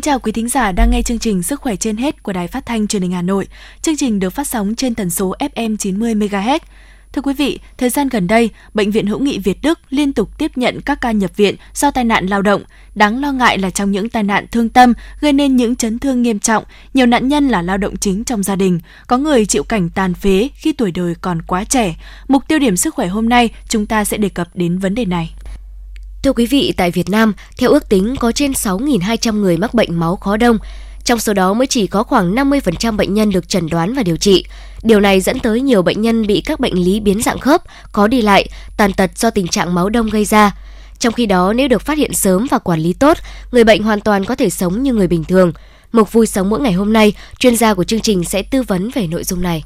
Kính chào quý thính giả đang nghe chương trình Sức khỏe trên hết của Đài Phát thanh Truyền hình Hà Nội. Chương trình được phát sóng trên tần số FM 90 MHz. Thưa quý vị, thời gian gần đây, Bệnh viện Hữu nghị Việt Đức liên tục tiếp nhận các ca nhập viện do tai nạn lao động. Đáng lo ngại là trong những tai nạn thương tâm gây nên những chấn thương nghiêm trọng, nhiều nạn nhân là lao động chính trong gia đình, có người chịu cảnh tàn phế khi tuổi đời còn quá trẻ. Mục tiêu điểm sức khỏe hôm nay, chúng ta sẽ đề cập đến vấn đề này. Thưa quý vị, tại Việt Nam, theo ước tính có trên 6.200 người mắc bệnh máu khó đông. Trong số đó mới chỉ có khoảng 50% bệnh nhân được chẩn đoán và điều trị. Điều này dẫn tới nhiều bệnh nhân bị các bệnh lý biến dạng khớp, có đi lại, tàn tật do tình trạng máu đông gây ra. Trong khi đó, nếu được phát hiện sớm và quản lý tốt, người bệnh hoàn toàn có thể sống như người bình thường. Mục vui sống mỗi ngày hôm nay, chuyên gia của chương trình sẽ tư vấn về nội dung này.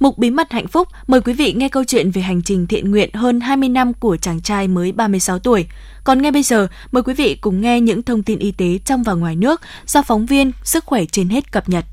Mục Bí mật hạnh phúc mời quý vị nghe câu chuyện về hành trình thiện nguyện hơn 20 năm của chàng trai mới 36 tuổi. Còn ngay bây giờ, mời quý vị cùng nghe những thông tin y tế trong và ngoài nước do phóng viên Sức khỏe trên hết cập nhật.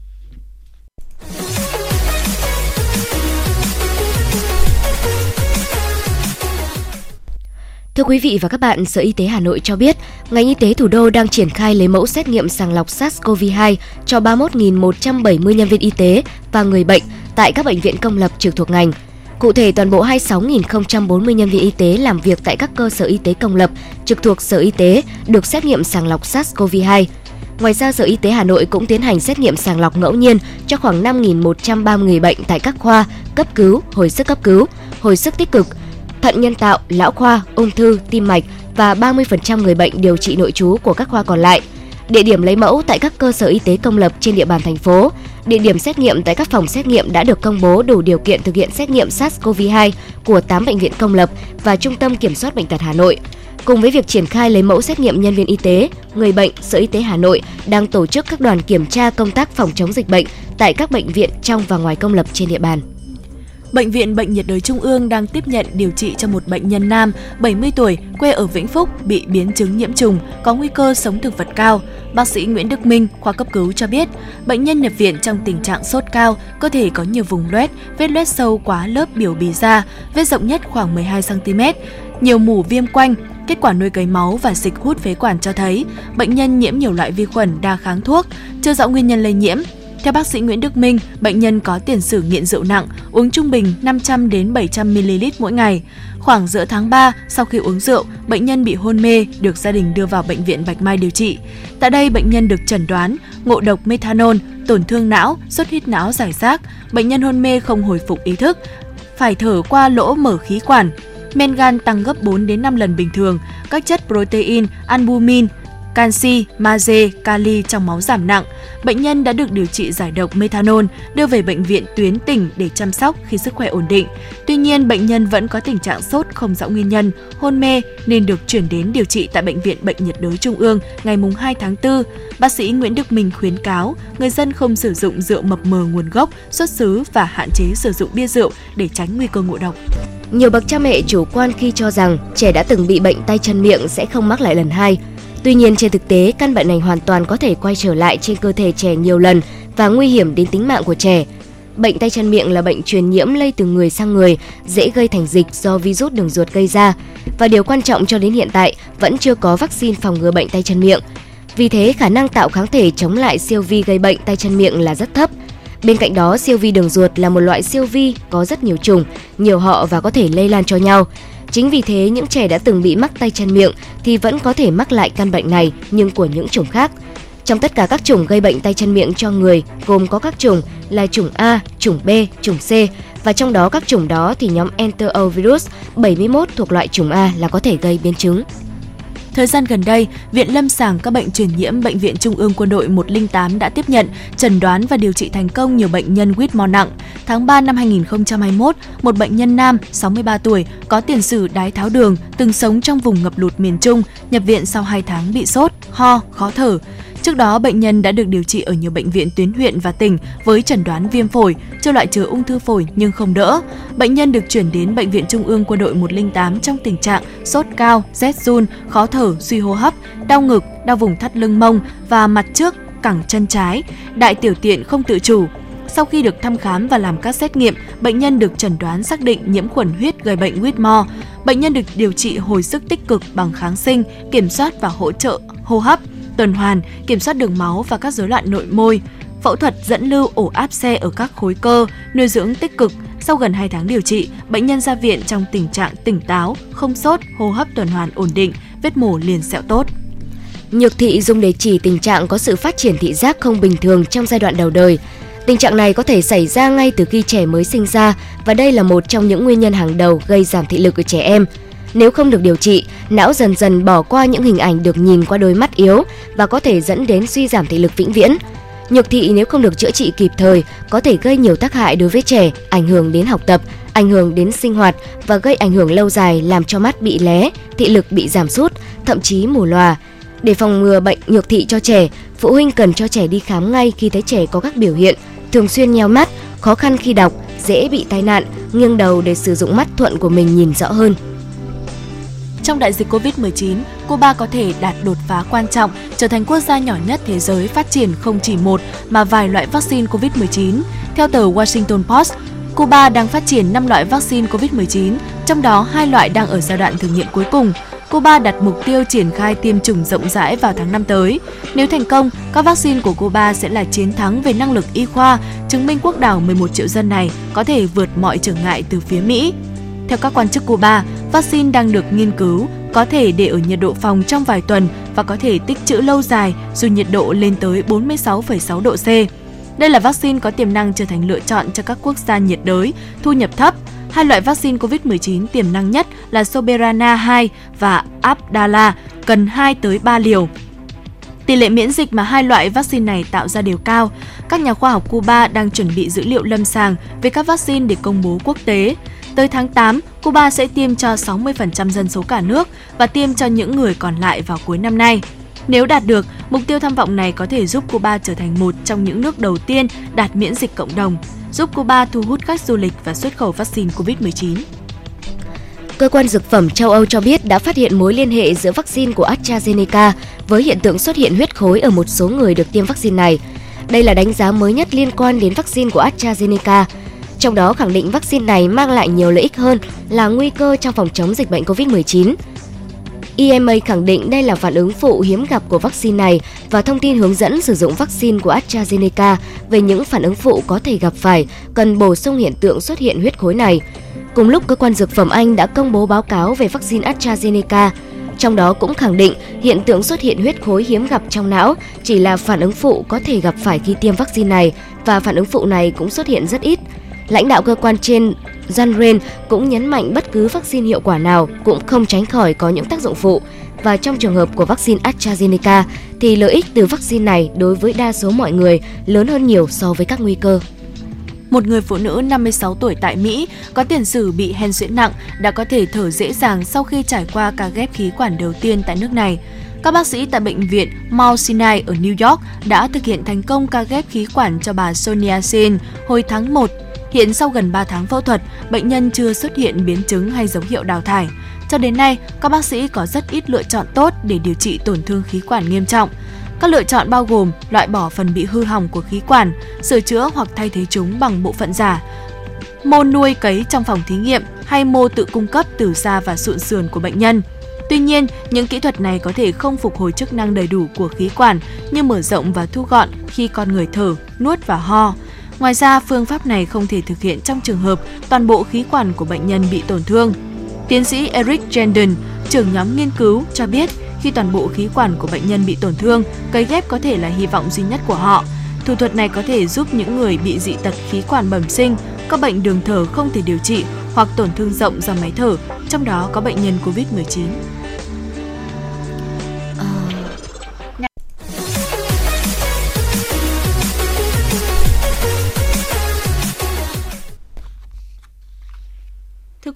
Thưa quý vị và các bạn, Sở Y tế Hà Nội cho biết, ngành y tế thủ đô đang triển khai lấy mẫu xét nghiệm sàng lọc SARS-CoV-2 cho 31.170 nhân viên y tế và người bệnh tại các bệnh viện công lập trực thuộc ngành. Cụ thể, toàn bộ 26.040 nhân viên y tế làm việc tại các cơ sở y tế công lập trực thuộc Sở Y tế được xét nghiệm sàng lọc SARS-CoV-2. Ngoài ra, Sở Y tế Hà Nội cũng tiến hành xét nghiệm sàng lọc ngẫu nhiên cho khoảng 5.130 người bệnh tại các khoa cấp cứu, hồi sức cấp cứu, hồi sức tích cực, thận nhân tạo, lão khoa, ung thư, tim mạch và 30% người bệnh điều trị nội trú của các khoa còn lại. Địa điểm lấy mẫu tại các cơ sở y tế công lập trên địa bàn thành phố. Địa điểm xét nghiệm tại các phòng xét nghiệm đã được công bố đủ điều kiện thực hiện xét nghiệm SARS-CoV-2 của 8 bệnh viện công lập và Trung tâm Kiểm soát Bệnh tật Hà Nội. Cùng với việc triển khai lấy mẫu xét nghiệm nhân viên y tế, người bệnh, Sở Y tế Hà Nội đang tổ chức các đoàn kiểm tra công tác phòng chống dịch bệnh tại các bệnh viện trong và ngoài công lập trên địa bàn. Bệnh viện Bệnh nhiệt đới Trung ương đang tiếp nhận điều trị cho một bệnh nhân nam 70 tuổi quê ở Vĩnh Phúc bị biến chứng nhiễm trùng, có nguy cơ sống thực vật cao. Bác sĩ Nguyễn Đức Minh, khoa cấp cứu cho biết, bệnh nhân nhập viện trong tình trạng sốt cao, cơ thể có nhiều vùng loét, vết loét sâu quá lớp biểu bì da, vết rộng nhất khoảng 12 cm, nhiều mủ viêm quanh, Kết quả nuôi cấy máu và dịch hút phế quản cho thấy bệnh nhân nhiễm nhiều loại vi khuẩn đa kháng thuốc, chưa rõ nguyên nhân lây nhiễm. Theo bác sĩ Nguyễn Đức Minh, bệnh nhân có tiền sử nghiện rượu nặng, uống trung bình 500 đến 700 ml mỗi ngày. Khoảng giữa tháng 3, sau khi uống rượu, bệnh nhân bị hôn mê, được gia đình đưa vào bệnh viện Bạch Mai điều trị. Tại đây, bệnh nhân được chẩn đoán ngộ độc methanol, tổn thương não, xuất huyết não giải rác. Bệnh nhân hôn mê không hồi phục ý thức, phải thở qua lỗ mở khí quản. Men gan tăng gấp 4 đến 5 lần bình thường, các chất protein, albumin, canxi, magie, kali trong máu giảm nặng. Bệnh nhân đã được điều trị giải độc methanol, đưa về bệnh viện tuyến tỉnh để chăm sóc khi sức khỏe ổn định. Tuy nhiên, bệnh nhân vẫn có tình trạng sốt không rõ nguyên nhân, hôn mê nên được chuyển đến điều trị tại Bệnh viện Bệnh nhiệt đới Trung ương ngày 2 tháng 4. Bác sĩ Nguyễn Đức Minh khuyến cáo người dân không sử dụng rượu mập mờ nguồn gốc, xuất xứ và hạn chế sử dụng bia rượu để tránh nguy cơ ngộ độc. Nhiều bậc cha mẹ chủ quan khi cho rằng trẻ đã từng bị bệnh tay chân miệng sẽ không mắc lại lần hai. Tuy nhiên trên thực tế, căn bệnh này hoàn toàn có thể quay trở lại trên cơ thể trẻ nhiều lần và nguy hiểm đến tính mạng của trẻ. Bệnh tay chân miệng là bệnh truyền nhiễm lây từ người sang người, dễ gây thành dịch do virus đường ruột gây ra. Và điều quan trọng cho đến hiện tại vẫn chưa có vaccine phòng ngừa bệnh tay chân miệng. Vì thế, khả năng tạo kháng thể chống lại siêu vi gây bệnh tay chân miệng là rất thấp. Bên cạnh đó, siêu vi đường ruột là một loại siêu vi có rất nhiều chủng, nhiều họ và có thể lây lan cho nhau. Chính vì thế, những trẻ đã từng bị mắc tay chân miệng thì vẫn có thể mắc lại căn bệnh này nhưng của những chủng khác. Trong tất cả các chủng gây bệnh tay chân miệng cho người gồm có các chủng là chủng A, chủng B, chủng C và trong đó các chủng đó thì nhóm Enterovirus 71 thuộc loại chủng A là có thể gây biến chứng. Thời gian gần đây, Viện Lâm sàng các bệnh truyền nhiễm Bệnh viện Trung ương Quân đội 108 đã tiếp nhận, chẩn đoán và điều trị thành công nhiều bệnh nhân Whitmore nặng. Tháng 3 năm 2021, một bệnh nhân nam 63 tuổi có tiền sử đái tháo đường, từng sống trong vùng ngập lụt miền Trung, nhập viện sau 2 tháng bị sốt, ho, khó thở. Trước đó, bệnh nhân đã được điều trị ở nhiều bệnh viện tuyến huyện và tỉnh với chẩn đoán viêm phổi, chưa loại trừ ung thư phổi nhưng không đỡ. Bệnh nhân được chuyển đến Bệnh viện Trung ương Quân đội 108 trong tình trạng sốt cao, rét run, khó thở, suy hô hấp, đau ngực, đau vùng thắt lưng mông và mặt trước, cẳng chân trái, đại tiểu tiện không tự chủ, sau khi được thăm khám và làm các xét nghiệm, bệnh nhân được chẩn đoán xác định nhiễm khuẩn huyết gây bệnh Whitmore. Bệnh nhân được điều trị hồi sức tích cực bằng kháng sinh, kiểm soát và hỗ trợ hô hấp tuần hoàn, kiểm soát đường máu và các rối loạn nội môi. Phẫu thuật dẫn lưu ổ áp xe ở các khối cơ, nuôi dưỡng tích cực. Sau gần 2 tháng điều trị, bệnh nhân ra viện trong tình trạng tỉnh táo, không sốt, hô hấp tuần hoàn ổn định, vết mổ liền sẹo tốt. Nhược thị dùng để chỉ tình trạng có sự phát triển thị giác không bình thường trong giai đoạn đầu đời. Tình trạng này có thể xảy ra ngay từ khi trẻ mới sinh ra và đây là một trong những nguyên nhân hàng đầu gây giảm thị lực ở trẻ em. Nếu không được điều trị, não dần dần bỏ qua những hình ảnh được nhìn qua đôi mắt yếu và có thể dẫn đến suy giảm thị lực vĩnh viễn. Nhược thị nếu không được chữa trị kịp thời có thể gây nhiều tác hại đối với trẻ, ảnh hưởng đến học tập, ảnh hưởng đến sinh hoạt và gây ảnh hưởng lâu dài làm cho mắt bị lé, thị lực bị giảm sút, thậm chí mù lòa. Để phòng ngừa bệnh nhược thị cho trẻ, phụ huynh cần cho trẻ đi khám ngay khi thấy trẻ có các biểu hiện thường xuyên nheo mắt, khó khăn khi đọc, dễ bị tai nạn, nghiêng đầu để sử dụng mắt thuận của mình nhìn rõ hơn. Trong đại dịch Covid-19, Cuba có thể đạt đột phá quan trọng, trở thành quốc gia nhỏ nhất thế giới phát triển không chỉ một mà vài loại vaccine Covid-19. Theo tờ Washington Post, Cuba đang phát triển 5 loại vaccine Covid-19, trong đó hai loại đang ở giai đoạn thử nghiệm cuối cùng. Cuba đặt mục tiêu triển khai tiêm chủng rộng rãi vào tháng 5 tới. Nếu thành công, các vaccine của Cuba sẽ là chiến thắng về năng lực y khoa, chứng minh quốc đảo 11 triệu dân này có thể vượt mọi trở ngại từ phía Mỹ. Theo các quan chức Cuba, vaccine đang được nghiên cứu, có thể để ở nhiệt độ phòng trong vài tuần và có thể tích trữ lâu dài dù nhiệt độ lên tới 46,6 độ C. Đây là vaccine có tiềm năng trở thành lựa chọn cho các quốc gia nhiệt đới, thu nhập thấp. Hai loại vaccine COVID-19 tiềm năng nhất là Soberana 2 và Abdala, cần 2 tới 3 liều. Tỷ lệ miễn dịch mà hai loại vaccine này tạo ra đều cao. Các nhà khoa học Cuba đang chuẩn bị dữ liệu lâm sàng về các vaccine để công bố quốc tế. Tới tháng 8, Cuba sẽ tiêm cho 60% dân số cả nước và tiêm cho những người còn lại vào cuối năm nay. Nếu đạt được, mục tiêu tham vọng này có thể giúp Cuba trở thành một trong những nước đầu tiên đạt miễn dịch cộng đồng, giúp Cuba thu hút khách du lịch và xuất khẩu vaccine COVID-19. Cơ quan Dược phẩm châu Âu cho biết đã phát hiện mối liên hệ giữa vaccine của AstraZeneca với hiện tượng xuất hiện huyết khối ở một số người được tiêm vaccine này. Đây là đánh giá mới nhất liên quan đến vaccine của AstraZeneca. Trong đó khẳng định vaccine này mang lại nhiều lợi ích hơn là nguy cơ trong phòng chống dịch bệnh COVID-19. EMA khẳng định đây là phản ứng phụ hiếm gặp của vaccine này và thông tin hướng dẫn sử dụng vaccine của AstraZeneca về những phản ứng phụ có thể gặp phải cần bổ sung hiện tượng xuất hiện huyết khối này. Cùng lúc, cơ quan dược phẩm Anh đã công bố báo cáo về vaccine AstraZeneca, trong đó cũng khẳng định hiện tượng xuất hiện huyết khối hiếm gặp trong não chỉ là phản ứng phụ có thể gặp phải khi tiêm vaccine này và phản ứng phụ này cũng xuất hiện rất ít. Lãnh đạo cơ quan trên John Ren cũng nhấn mạnh bất cứ vaccine hiệu quả nào cũng không tránh khỏi có những tác dụng phụ và trong trường hợp của vaccine AstraZeneca thì lợi ích từ vaccine này đối với đa số mọi người lớn hơn nhiều so với các nguy cơ. Một người phụ nữ 56 tuổi tại Mỹ có tiền sử bị hen suyễn nặng đã có thể thở dễ dàng sau khi trải qua ca ghép khí quản đầu tiên tại nước này. Các bác sĩ tại bệnh viện Mount Sinai ở New York đã thực hiện thành công ca ghép khí quản cho bà Sonia Sen hồi tháng 1 Hiện sau gần 3 tháng phẫu thuật, bệnh nhân chưa xuất hiện biến chứng hay dấu hiệu đào thải. Cho đến nay, các bác sĩ có rất ít lựa chọn tốt để điều trị tổn thương khí quản nghiêm trọng. Các lựa chọn bao gồm loại bỏ phần bị hư hỏng của khí quản, sửa chữa hoặc thay thế chúng bằng bộ phận giả, mô nuôi cấy trong phòng thí nghiệm hay mô tự cung cấp từ da và sụn sườn của bệnh nhân. Tuy nhiên, những kỹ thuật này có thể không phục hồi chức năng đầy đủ của khí quản như mở rộng và thu gọn khi con người thở, nuốt và ho. Ngoài ra, phương pháp này không thể thực hiện trong trường hợp toàn bộ khí quản của bệnh nhân bị tổn thương. Tiến sĩ Eric Jenden, trưởng nhóm nghiên cứu, cho biết khi toàn bộ khí quản của bệnh nhân bị tổn thương, cấy ghép có thể là hy vọng duy nhất của họ. Thủ thuật này có thể giúp những người bị dị tật khí quản bẩm sinh, các bệnh đường thở không thể điều trị hoặc tổn thương rộng do máy thở, trong đó có bệnh nhân COVID-19.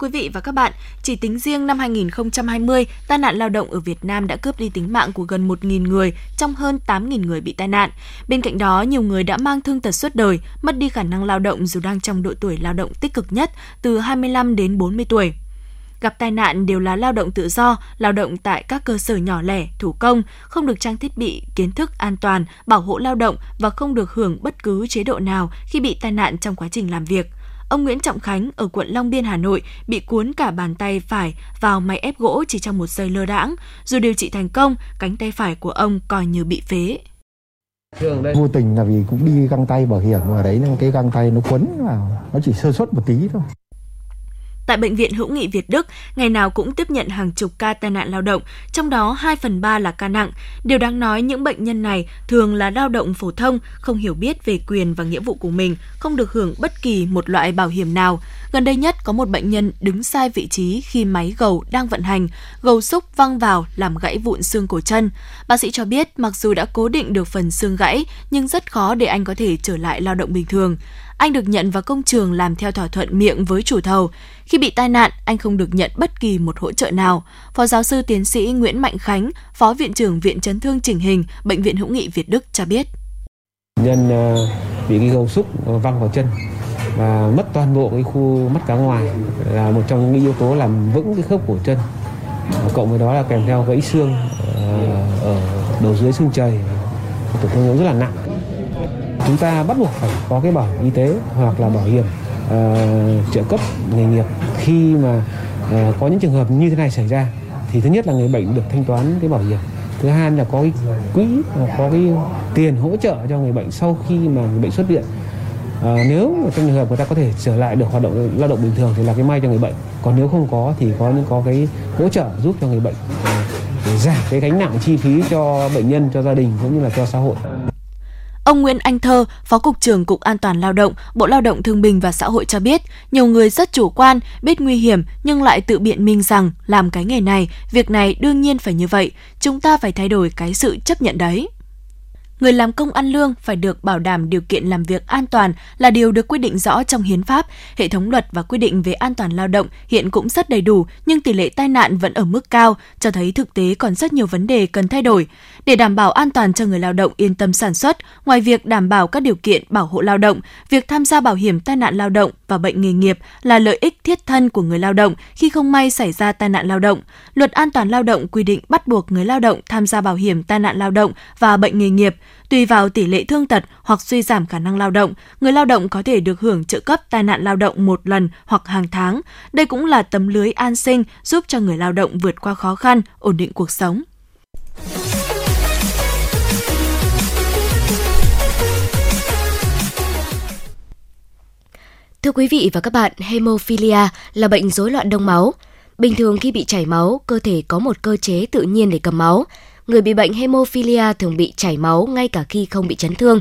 Quý vị và các bạn, chỉ tính riêng năm 2020, tai nạn lao động ở Việt Nam đã cướp đi tính mạng của gần 1.000 người trong hơn 8.000 người bị tai nạn. Bên cạnh đó, nhiều người đã mang thương tật suốt đời, mất đi khả năng lao động dù đang trong độ tuổi lao động tích cực nhất từ 25 đến 40 tuổi gặp tai nạn đều là lao động tự do, lao động tại các cơ sở nhỏ lẻ, thủ công, không được trang thiết bị, kiến thức an toàn, bảo hộ lao động và không được hưởng bất cứ chế độ nào khi bị tai nạn trong quá trình làm việc ông Nguyễn Trọng Khánh ở quận Long Biên, Hà Nội bị cuốn cả bàn tay phải vào máy ép gỗ chỉ trong một giây lơ đãng. Dù điều trị thành công, cánh tay phải của ông coi như bị phế. Vô tình là vì cũng đi găng tay bảo hiểm mà đấy nên cái găng tay nó quấn vào, nó chỉ sơ suất một tí thôi. Tại Bệnh viện Hữu nghị Việt Đức, ngày nào cũng tiếp nhận hàng chục ca tai nạn lao động, trong đó 2 phần 3 là ca nặng. Điều đáng nói những bệnh nhân này thường là lao động phổ thông, không hiểu biết về quyền và nghĩa vụ của mình, không được hưởng bất kỳ một loại bảo hiểm nào. Gần đây nhất có một bệnh nhân đứng sai vị trí khi máy gầu đang vận hành, gầu xúc văng vào làm gãy vụn xương cổ chân. Bác sĩ cho biết mặc dù đã cố định được phần xương gãy nhưng rất khó để anh có thể trở lại lao động bình thường. Anh được nhận vào công trường làm theo thỏa thuận miệng với chủ thầu. Khi bị tai nạn, anh không được nhận bất kỳ một hỗ trợ nào. Phó giáo sư tiến sĩ Nguyễn Mạnh Khánh, Phó Viện trưởng Viện Chấn thương chỉnh hình, Bệnh viện Hữu nghị Việt Đức cho biết. Nhân ờ, bị cái gầu xúc văng vào chân và mất toàn bộ cái khu mắt cá ngoài là một trong những yếu tố làm vững cái khớp cổ chân. Cộng với đó là kèm theo gãy xương ờ, ở đầu dưới xương chày, tổn thương rất là nặng chúng ta bắt buộc phải có cái bảo hiểm y tế hoặc là bảo hiểm uh, trợ cấp nghề nghiệp khi mà uh, có những trường hợp như thế này xảy ra thì thứ nhất là người bệnh được thanh toán cái bảo hiểm. Thứ hai là có cái quỹ có cái tiền hỗ trợ cho người bệnh sau khi mà người bệnh xuất viện. À, nếu mà trong trường hợp người ta có thể trở lại được hoạt động lao động bình thường thì là cái may cho người bệnh. Còn nếu không có thì có những có cái hỗ trợ giúp cho người bệnh để giảm cái gánh nặng chi phí cho bệnh nhân cho gia đình cũng như là cho xã hội. Ông Nguyễn Anh Thơ, Phó Cục trưởng Cục An toàn Lao động, Bộ Lao động Thương binh và Xã hội cho biết, nhiều người rất chủ quan, biết nguy hiểm nhưng lại tự biện minh rằng làm cái nghề này, việc này đương nhiên phải như vậy, chúng ta phải thay đổi cái sự chấp nhận đấy người làm công ăn lương phải được bảo đảm điều kiện làm việc an toàn là điều được quy định rõ trong hiến pháp. Hệ thống luật và quy định về an toàn lao động hiện cũng rất đầy đủ, nhưng tỷ lệ tai nạn vẫn ở mức cao, cho thấy thực tế còn rất nhiều vấn đề cần thay đổi. Để đảm bảo an toàn cho người lao động yên tâm sản xuất, ngoài việc đảm bảo các điều kiện bảo hộ lao động, việc tham gia bảo hiểm tai nạn lao động và bệnh nghề nghiệp là lợi ích thiết thân của người lao động khi không may xảy ra tai nạn lao động. Luật an toàn lao động quy định bắt buộc người lao động tham gia bảo hiểm tai nạn lao động và bệnh nghề nghiệp. Tùy vào tỷ lệ thương tật hoặc suy giảm khả năng lao động, người lao động có thể được hưởng trợ cấp tai nạn lao động một lần hoặc hàng tháng. Đây cũng là tấm lưới an sinh giúp cho người lao động vượt qua khó khăn, ổn định cuộc sống. Thưa quý vị và các bạn, hemophilia là bệnh rối loạn đông máu. Bình thường khi bị chảy máu, cơ thể có một cơ chế tự nhiên để cầm máu. Người bị bệnh hemophilia thường bị chảy máu ngay cả khi không bị chấn thương.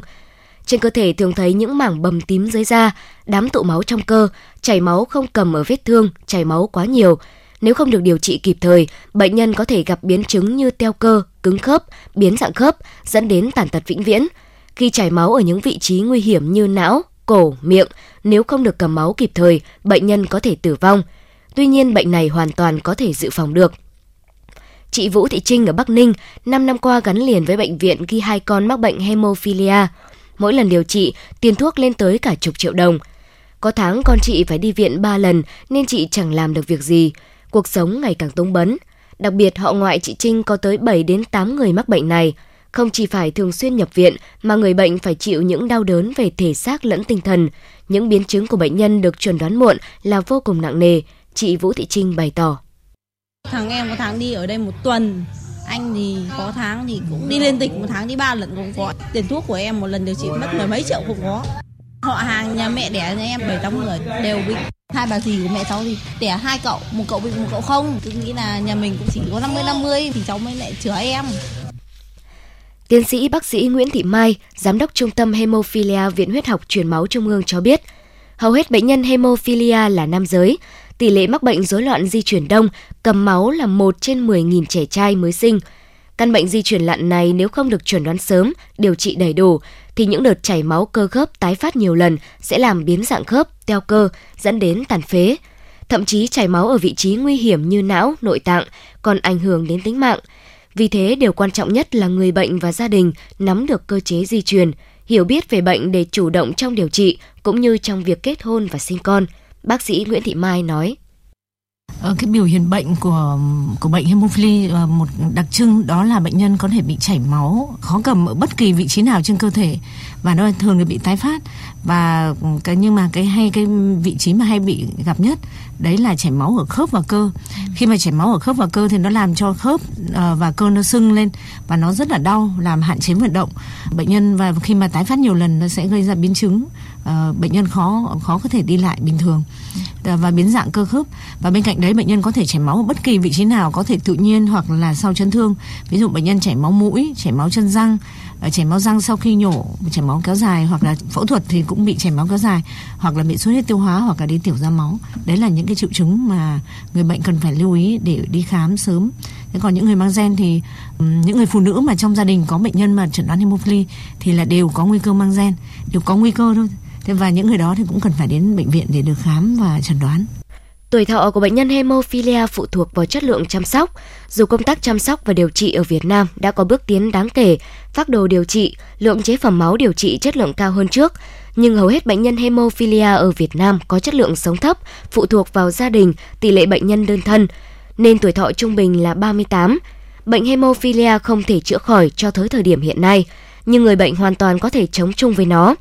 Trên cơ thể thường thấy những mảng bầm tím dưới da, đám tụ máu trong cơ, chảy máu không cầm ở vết thương, chảy máu quá nhiều. Nếu không được điều trị kịp thời, bệnh nhân có thể gặp biến chứng như teo cơ, cứng khớp, biến dạng khớp, dẫn đến tàn tật vĩnh viễn. Khi chảy máu ở những vị trí nguy hiểm như não, cổ, miệng, nếu không được cầm máu kịp thời, bệnh nhân có thể tử vong. Tuy nhiên, bệnh này hoàn toàn có thể dự phòng được. Chị Vũ Thị Trinh ở Bắc Ninh 5 năm qua gắn liền với bệnh viện ghi hai con mắc bệnh hemophilia. Mỗi lần điều trị, tiền thuốc lên tới cả chục triệu đồng. Có tháng con chị phải đi viện 3 lần nên chị chẳng làm được việc gì. Cuộc sống ngày càng túng bấn. Đặc biệt họ ngoại chị Trinh có tới 7 đến 8 người mắc bệnh này. Không chỉ phải thường xuyên nhập viện mà người bệnh phải chịu những đau đớn về thể xác lẫn tinh thần. Những biến chứng của bệnh nhân được chuẩn đoán muộn là vô cùng nặng nề, chị Vũ Thị Trinh bày tỏ. Thằng em có tháng đi ở đây một tuần, anh thì có tháng thì cũng đi lên tỉnh một tháng đi ba lần cũng có. Tiền thuốc của em một lần điều trị mất mười mấy triệu cũng có. Họ hàng nhà mẹ đẻ nhà em bảy tám người đều bị hai bà dì của mẹ cháu thì đẻ hai cậu một cậu bị một cậu không cứ nghĩ là nhà mình cũng chỉ có 50 50 thì cháu mới lại chữa em Tiến sĩ bác sĩ Nguyễn Thị Mai, giám đốc Trung tâm Hemophilia Viện Huyết học Truyền máu Trung ương cho biết, hầu hết bệnh nhân hemophilia là nam giới, tỷ lệ mắc bệnh rối loạn di chuyển đông, cầm máu là 1 trên 10.000 trẻ trai mới sinh. Căn bệnh di chuyển lặn này nếu không được chuẩn đoán sớm, điều trị đầy đủ, thì những đợt chảy máu cơ khớp tái phát nhiều lần sẽ làm biến dạng khớp, teo cơ, dẫn đến tàn phế. Thậm chí chảy máu ở vị trí nguy hiểm như não, nội tạng, còn ảnh hưởng đến tính mạng. Vì thế, điều quan trọng nhất là người bệnh và gia đình nắm được cơ chế di truyền, hiểu biết về bệnh để chủ động trong điều trị cũng như trong việc kết hôn và sinh con – Bác sĩ Nguyễn Thị Mai nói. Ờ, cái biểu hiện bệnh của của bệnh hemophilia ờ, một đặc trưng đó là bệnh nhân có thể bị chảy máu, khó cầm ở bất kỳ vị trí nào trên cơ thể và nó thường là bị tái phát. Và ừ, cái, nhưng mà cái hay, cái vị trí mà hay bị gặp nhất, đấy là chảy máu ở khớp và cơ. Khi mà chảy máu ở khớp và cơ thì nó làm cho khớp ờ, và cơ nó sưng lên và nó rất là đau, làm hạn chế vận động. Bệnh nhân và khi mà tái phát nhiều lần nó sẽ gây ra biến chứng. Ờ, bệnh nhân khó khó có thể đi lại bình thường. Ờ, và biến dạng cơ khớp. Và bên cạnh đấy, bệnh nhân có thể chảy máu ở bất kỳ vị trí nào, có thể tự nhiên hoặc là sau chấn thương. Ví dụ bệnh nhân chảy máu mũi, chảy máu chân răng ờ, chảy máu răng sau khi nhổ, chảy máu kéo dài hoặc là phẫu thuật thì cũng bị chảy máu kéo dài, hoặc là bị xuất huyết tiêu hóa hoặc là đi tiểu ra máu. Đấy là những cái triệu chứng mà người bệnh cần phải lưu ý để đi khám sớm thế còn những người mang gen thì những người phụ nữ mà trong gia đình có bệnh nhân mà chẩn đoán hemophili thì là đều có nguy cơ mang gen đều có nguy cơ thôi. Thế và những người đó thì cũng cần phải đến bệnh viện để được khám và chẩn đoán. Tuổi thọ của bệnh nhân hemophilia phụ thuộc vào chất lượng chăm sóc. Dù công tác chăm sóc và điều trị ở Việt Nam đã có bước tiến đáng kể, phác đồ điều trị, lượng chế phẩm máu điều trị chất lượng cao hơn trước, nhưng hầu hết bệnh nhân hemophilia ở Việt Nam có chất lượng sống thấp, phụ thuộc vào gia đình, tỷ lệ bệnh nhân đơn thân, nên tuổi thọ trung bình là 38. Bệnh hemophilia không thể chữa khỏi cho tới thời điểm hiện nay, nhưng người bệnh hoàn toàn có thể chống chung với nó.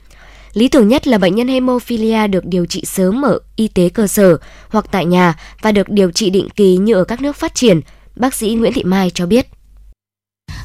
Lý tưởng nhất là bệnh nhân hemophilia được điều trị sớm ở y tế cơ sở hoặc tại nhà và được điều trị định kỳ như ở các nước phát triển, bác sĩ Nguyễn Thị Mai cho biết.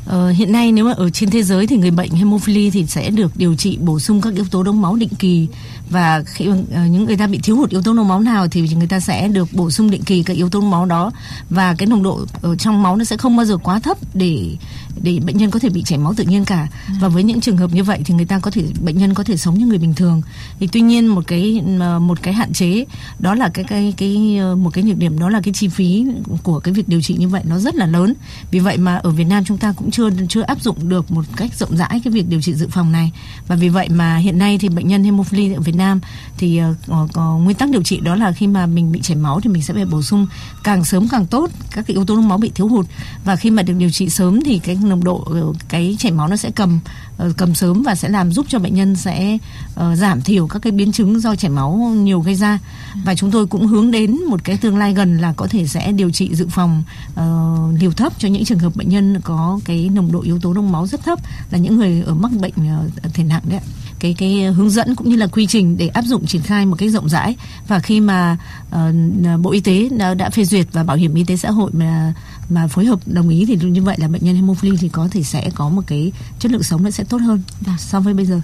Ờ, hiện nay nếu mà ở trên thế giới thì người bệnh hemophilia thì sẽ được điều trị bổ sung các yếu tố đông máu định kỳ. Và khi uh, những người ta bị thiếu hụt yếu tố đông máu nào thì người ta sẽ được bổ sung định kỳ các yếu tố đông máu đó. Và cái nồng độ ở trong máu nó sẽ không bao giờ quá thấp để để bệnh nhân có thể bị chảy máu tự nhiên cả. Và với những trường hợp như vậy thì người ta có thể bệnh nhân có thể sống như người bình thường. Thì tuy nhiên một cái một cái hạn chế đó là cái cái cái ờ, một cái nhược điểm đó là cái chi phí của cái việc điều trị như vậy nó rất là lớn. Vì vậy mà ở Việt Nam chúng ta cũng chưa chưa áp dụng được một cách rộng rãi cái việc điều trị dự phòng này. Và vì vậy mà hiện nay thì bệnh nhân hemophilia ở Việt Nam thì ờ, có, có nguyên tắc điều trị đó là khi mà mình bị chảy máu thì mình sẽ phải bổ sung càng sớm càng tốt các cái yếu tố máu bị thiếu hụt. Và khi mà được điều trị sớm thì cái nồng độ ờ, cái chảy máu nó sẽ cầm ờ, cầm sớm và sẽ làm giúp cho bệnh nhân sẽ uh, giảm thiểu các cái biến chứng do chảy máu nhiều gây ra. Và chúng tôi cũng hướng đến một cái tương lai gần là có thể sẽ điều trị dự phòng uh, liều thấp cho những trường hợp bệnh nhân có cái nồng độ yếu tố đông máu rất thấp là những người ở mắc bệnh uh, thể nặng đấy cái cái hướng dẫn cũng như là quy trình để áp dụng triển khai một cách rộng rãi. Và khi mà uh, bộ y tế đã, đã phê duyệt và bảo hiểm y tế xã hội mà mà phối hợp đồng ý thì như vậy là bệnh nhân hemophilia thì có thể sẽ có một cái chất lượng sống nó sẽ tốt hơn so với bây giờ.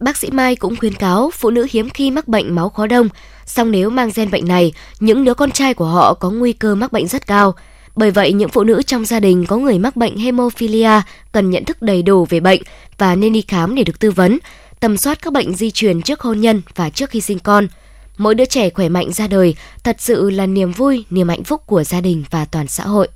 Bác sĩ Mai cũng khuyến cáo phụ nữ hiếm khi mắc bệnh máu khó đông, song nếu mang gen bệnh này, những đứa con trai của họ có nguy cơ mắc bệnh rất cao. Bởi vậy, những phụ nữ trong gia đình có người mắc bệnh hemophilia cần nhận thức đầy đủ về bệnh và nên đi khám để được tư vấn, tầm soát các bệnh di truyền trước hôn nhân và trước khi sinh con. Mỗi đứa trẻ khỏe mạnh ra đời thật sự là niềm vui, niềm hạnh phúc của gia đình và toàn xã hội.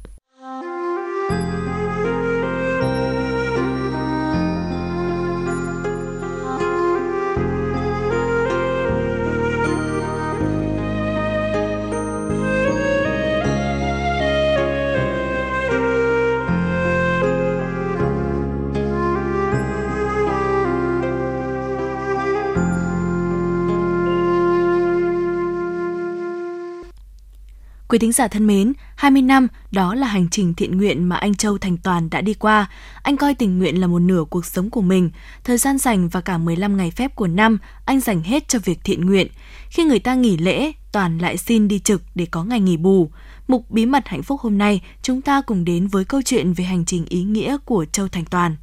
Quý thính giả thân mến, 20 năm đó là hành trình thiện nguyện mà anh Châu Thành Toàn đã đi qua. Anh coi tình nguyện là một nửa cuộc sống của mình. Thời gian dành và cả 15 ngày phép của năm, anh dành hết cho việc thiện nguyện. Khi người ta nghỉ lễ, Toàn lại xin đi trực để có ngày nghỉ bù. Mục Bí mật hạnh phúc hôm nay, chúng ta cùng đến với câu chuyện về hành trình ý nghĩa của Châu Thành Toàn.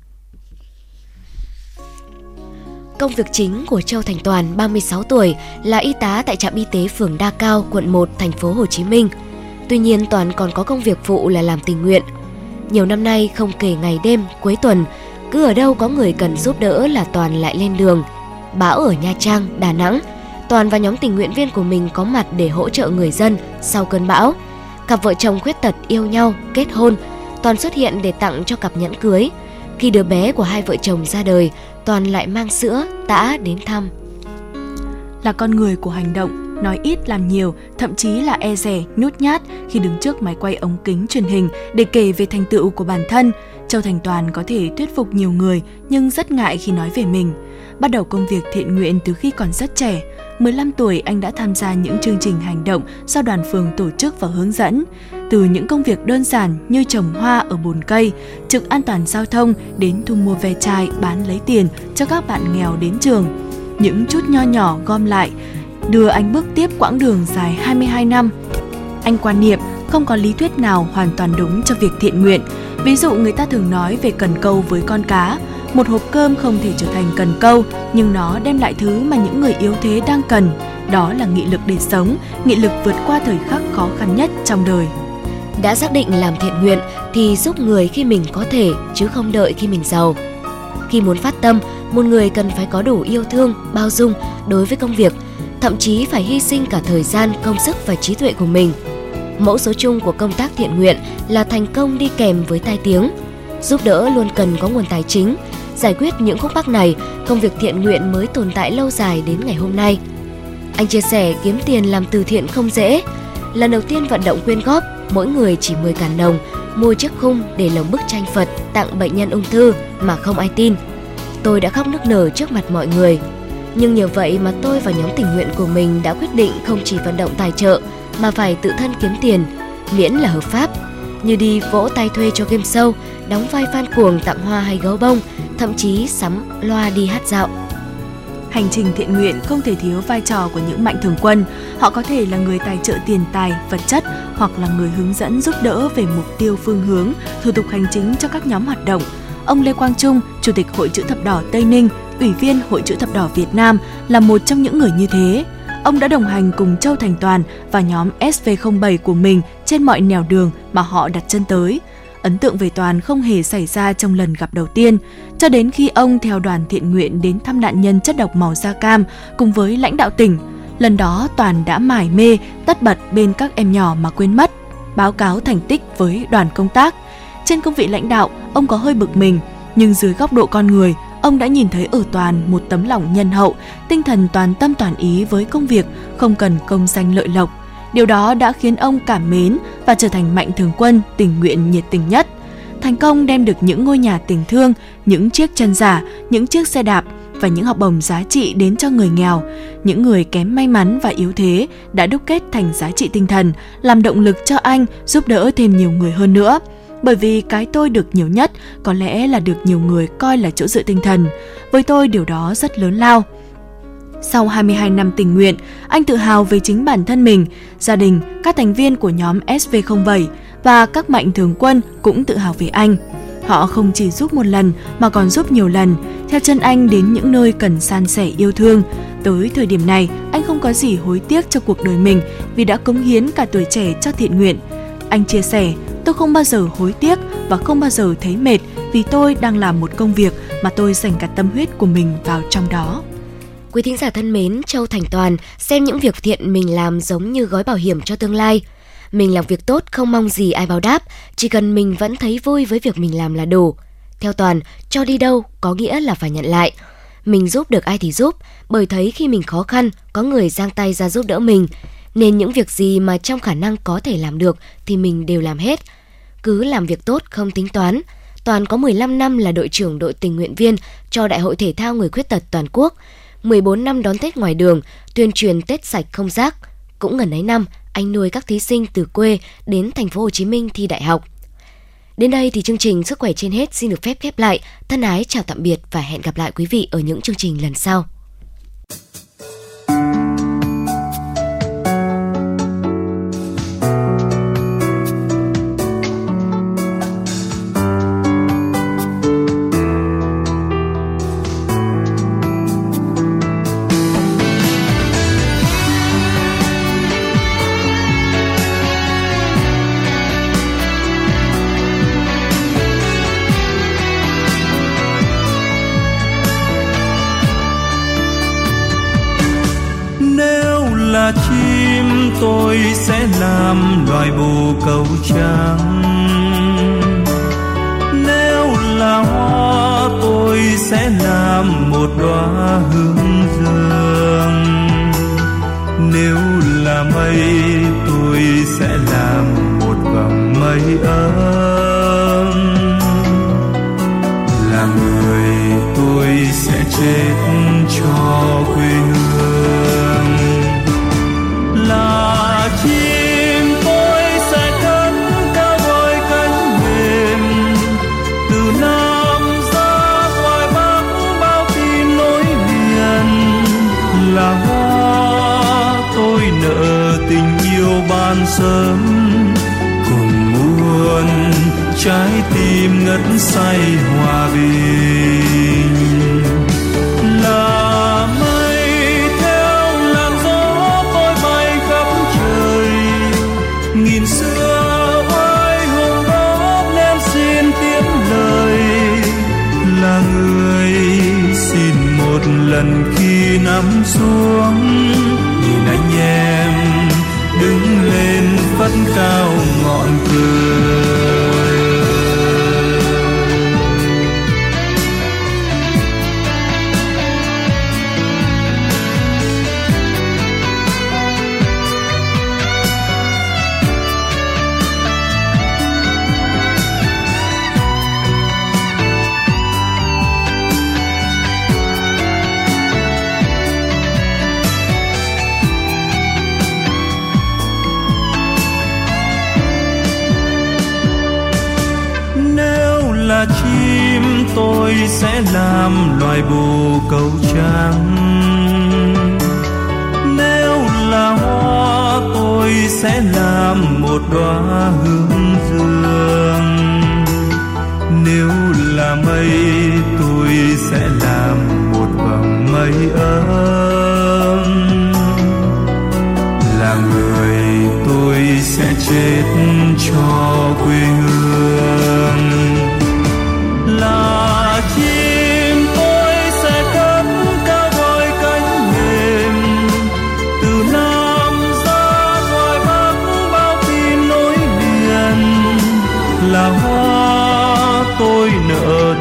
Công việc chính của Châu Thành Toàn, 36 tuổi, là y tá tại trạm y tế phường Đa Cao, quận 1, thành phố Hồ Chí Minh. Tuy nhiên Toàn còn có công việc phụ là làm tình nguyện. Nhiều năm nay không kể ngày đêm, cuối tuần, cứ ở đâu có người cần giúp đỡ là Toàn lại lên đường. Bão ở Nha Trang, Đà Nẵng, Toàn và nhóm tình nguyện viên của mình có mặt để hỗ trợ người dân sau cơn bão. Cặp vợ chồng khuyết tật yêu nhau, kết hôn, Toàn xuất hiện để tặng cho cặp nhẫn cưới. Khi đứa bé của hai vợ chồng ra đời, Toàn lại mang sữa, tã đến thăm. Là con người của hành động, nói ít làm nhiều, thậm chí là e rẻ, nhút nhát khi đứng trước máy quay ống kính truyền hình để kể về thành tựu của bản thân. Châu Thành Toàn có thể thuyết phục nhiều người nhưng rất ngại khi nói về mình. Bắt đầu công việc thiện nguyện từ khi còn rất trẻ, 15 tuổi anh đã tham gia những chương trình hành động do đoàn phường tổ chức và hướng dẫn. Từ những công việc đơn giản như trồng hoa ở bồn cây, trực an toàn giao thông đến thu mua ve chai bán lấy tiền cho các bạn nghèo đến trường. Những chút nho nhỏ gom lại, đưa anh bước tiếp quãng đường dài 22 năm. Anh quan niệm không có lý thuyết nào hoàn toàn đúng cho việc thiện nguyện. Ví dụ người ta thường nói về cần câu với con cá, một hộp cơm không thể trở thành cần câu, nhưng nó đem lại thứ mà những người yếu thế đang cần. Đó là nghị lực để sống, nghị lực vượt qua thời khắc khó khăn nhất trong đời. Đã xác định làm thiện nguyện thì giúp người khi mình có thể chứ không đợi khi mình giàu. Khi muốn phát tâm, một người cần phải có đủ yêu thương, bao dung đối với công việc, thậm chí phải hy sinh cả thời gian, công sức và trí tuệ của mình. Mẫu số chung của công tác thiện nguyện là thành công đi kèm với tai tiếng. Giúp đỡ luôn cần có nguồn tài chính, Giải quyết những khúc mắc này, công việc thiện nguyện mới tồn tại lâu dài đến ngày hôm nay. Anh chia sẻ kiếm tiền làm từ thiện không dễ. Lần đầu tiên vận động quyên góp, mỗi người chỉ 10 cản đồng, mua chiếc khung để lồng bức tranh Phật tặng bệnh nhân ung thư mà không ai tin. Tôi đã khóc nức nở trước mặt mọi người. Nhưng nhờ vậy mà tôi và nhóm tình nguyện của mình đã quyết định không chỉ vận động tài trợ mà phải tự thân kiếm tiền, miễn là hợp pháp. Như đi vỗ tay thuê cho game show, đóng vai fan cuồng tặng hoa hay gấu bông, thậm chí sắm loa đi hát dạo. Hành trình thiện nguyện không thể thiếu vai trò của những mạnh thường quân. Họ có thể là người tài trợ tiền tài, vật chất hoặc là người hướng dẫn giúp đỡ về mục tiêu phương hướng, thủ tục hành chính cho các nhóm hoạt động. Ông Lê Quang Trung, Chủ tịch Hội chữ thập đỏ Tây Ninh, Ủy viên Hội chữ thập đỏ Việt Nam là một trong những người như thế. Ông đã đồng hành cùng Châu Thành Toàn và nhóm SV07 của mình trên mọi nẻo đường mà họ đặt chân tới – Ấn tượng về Toàn không hề xảy ra trong lần gặp đầu tiên, cho đến khi ông theo đoàn thiện nguyện đến thăm nạn nhân chất độc màu da cam cùng với lãnh đạo tỉnh. Lần đó Toàn đã mải mê, tất bật bên các em nhỏ mà quên mất, báo cáo thành tích với đoàn công tác. Trên công vị lãnh đạo, ông có hơi bực mình, nhưng dưới góc độ con người, ông đã nhìn thấy ở Toàn một tấm lòng nhân hậu, tinh thần toàn tâm toàn ý với công việc, không cần công danh lợi lộc. Điều đó đã khiến ông cảm mến và trở thành mạnh thường quân tình nguyện nhiệt tình nhất. Thành công đem được những ngôi nhà tình thương, những chiếc chân giả, những chiếc xe đạp và những học bổng giá trị đến cho người nghèo, những người kém may mắn và yếu thế đã đúc kết thành giá trị tinh thần, làm động lực cho anh giúp đỡ thêm nhiều người hơn nữa. Bởi vì cái tôi được nhiều nhất có lẽ là được nhiều người coi là chỗ dựa tinh thần. Với tôi điều đó rất lớn lao. Sau 22 năm tình nguyện, anh tự hào về chính bản thân mình, gia đình, các thành viên của nhóm SV07 và các mạnh thường quân cũng tự hào về anh. Họ không chỉ giúp một lần mà còn giúp nhiều lần, theo chân anh đến những nơi cần san sẻ yêu thương. Tới thời điểm này, anh không có gì hối tiếc cho cuộc đời mình vì đã cống hiến cả tuổi trẻ cho thiện nguyện. Anh chia sẻ, tôi không bao giờ hối tiếc và không bao giờ thấy mệt vì tôi đang làm một công việc mà tôi dành cả tâm huyết của mình vào trong đó. Quý thính giả thân mến, Châu Thành Toàn xem những việc thiện mình làm giống như gói bảo hiểm cho tương lai. Mình làm việc tốt không mong gì ai báo đáp, chỉ cần mình vẫn thấy vui với việc mình làm là đủ. Theo Toàn, cho đi đâu có nghĩa là phải nhận lại. Mình giúp được ai thì giúp, bởi thấy khi mình khó khăn, có người giang tay ra giúp đỡ mình. Nên những việc gì mà trong khả năng có thể làm được thì mình đều làm hết. Cứ làm việc tốt không tính toán. Toàn có 15 năm là đội trưởng đội tình nguyện viên cho Đại hội Thể thao Người Khuyết tật Toàn quốc. 14 năm đón Tết ngoài đường, tuyên truyền Tết sạch không rác. Cũng gần ấy năm, anh nuôi các thí sinh từ quê đến thành phố Hồ Chí Minh thi đại học. Đến đây thì chương trình Sức khỏe trên hết xin được phép khép lại. Thân ái chào tạm biệt và hẹn gặp lại quý vị ở những chương trình lần sau. Trắng nếu là hoa, tôi sẽ làm một đóa hương dương. Nếu là mây, tôi sẽ làm một vòng mây ấm. Là người tôi sẽ chết sớm cùng muôn trái tim ngất say hòa bình. Là mây theo làn gió tôi bay khắp trời, nghìn xưa oai hùng đó nên xin tiếp lời. Là người xin một lần khi nắm xuống. Là chim, tôi sẽ làm loài bồ câu trắng. Nếu là hoa, tôi sẽ làm một đóa hương dương. Nếu là mây, tôi sẽ làm một vầng mây ấm. Là người tôi sẽ chết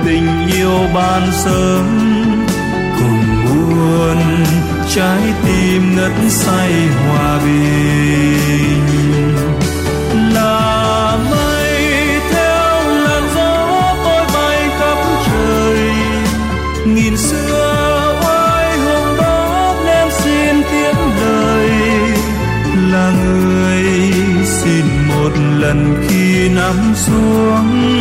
tình yêu ban sớm, cùng muôn trái tim ngất say hòa bình. Là mây theo làn gió tôi bay khắp trời, nghìn xưa oai hùng đó nên xin tiếng lời. Là người xin một lần khi nắm xuống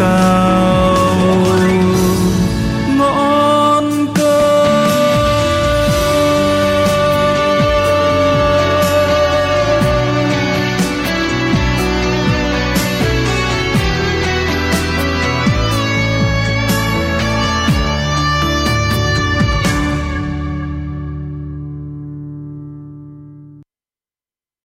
nhìn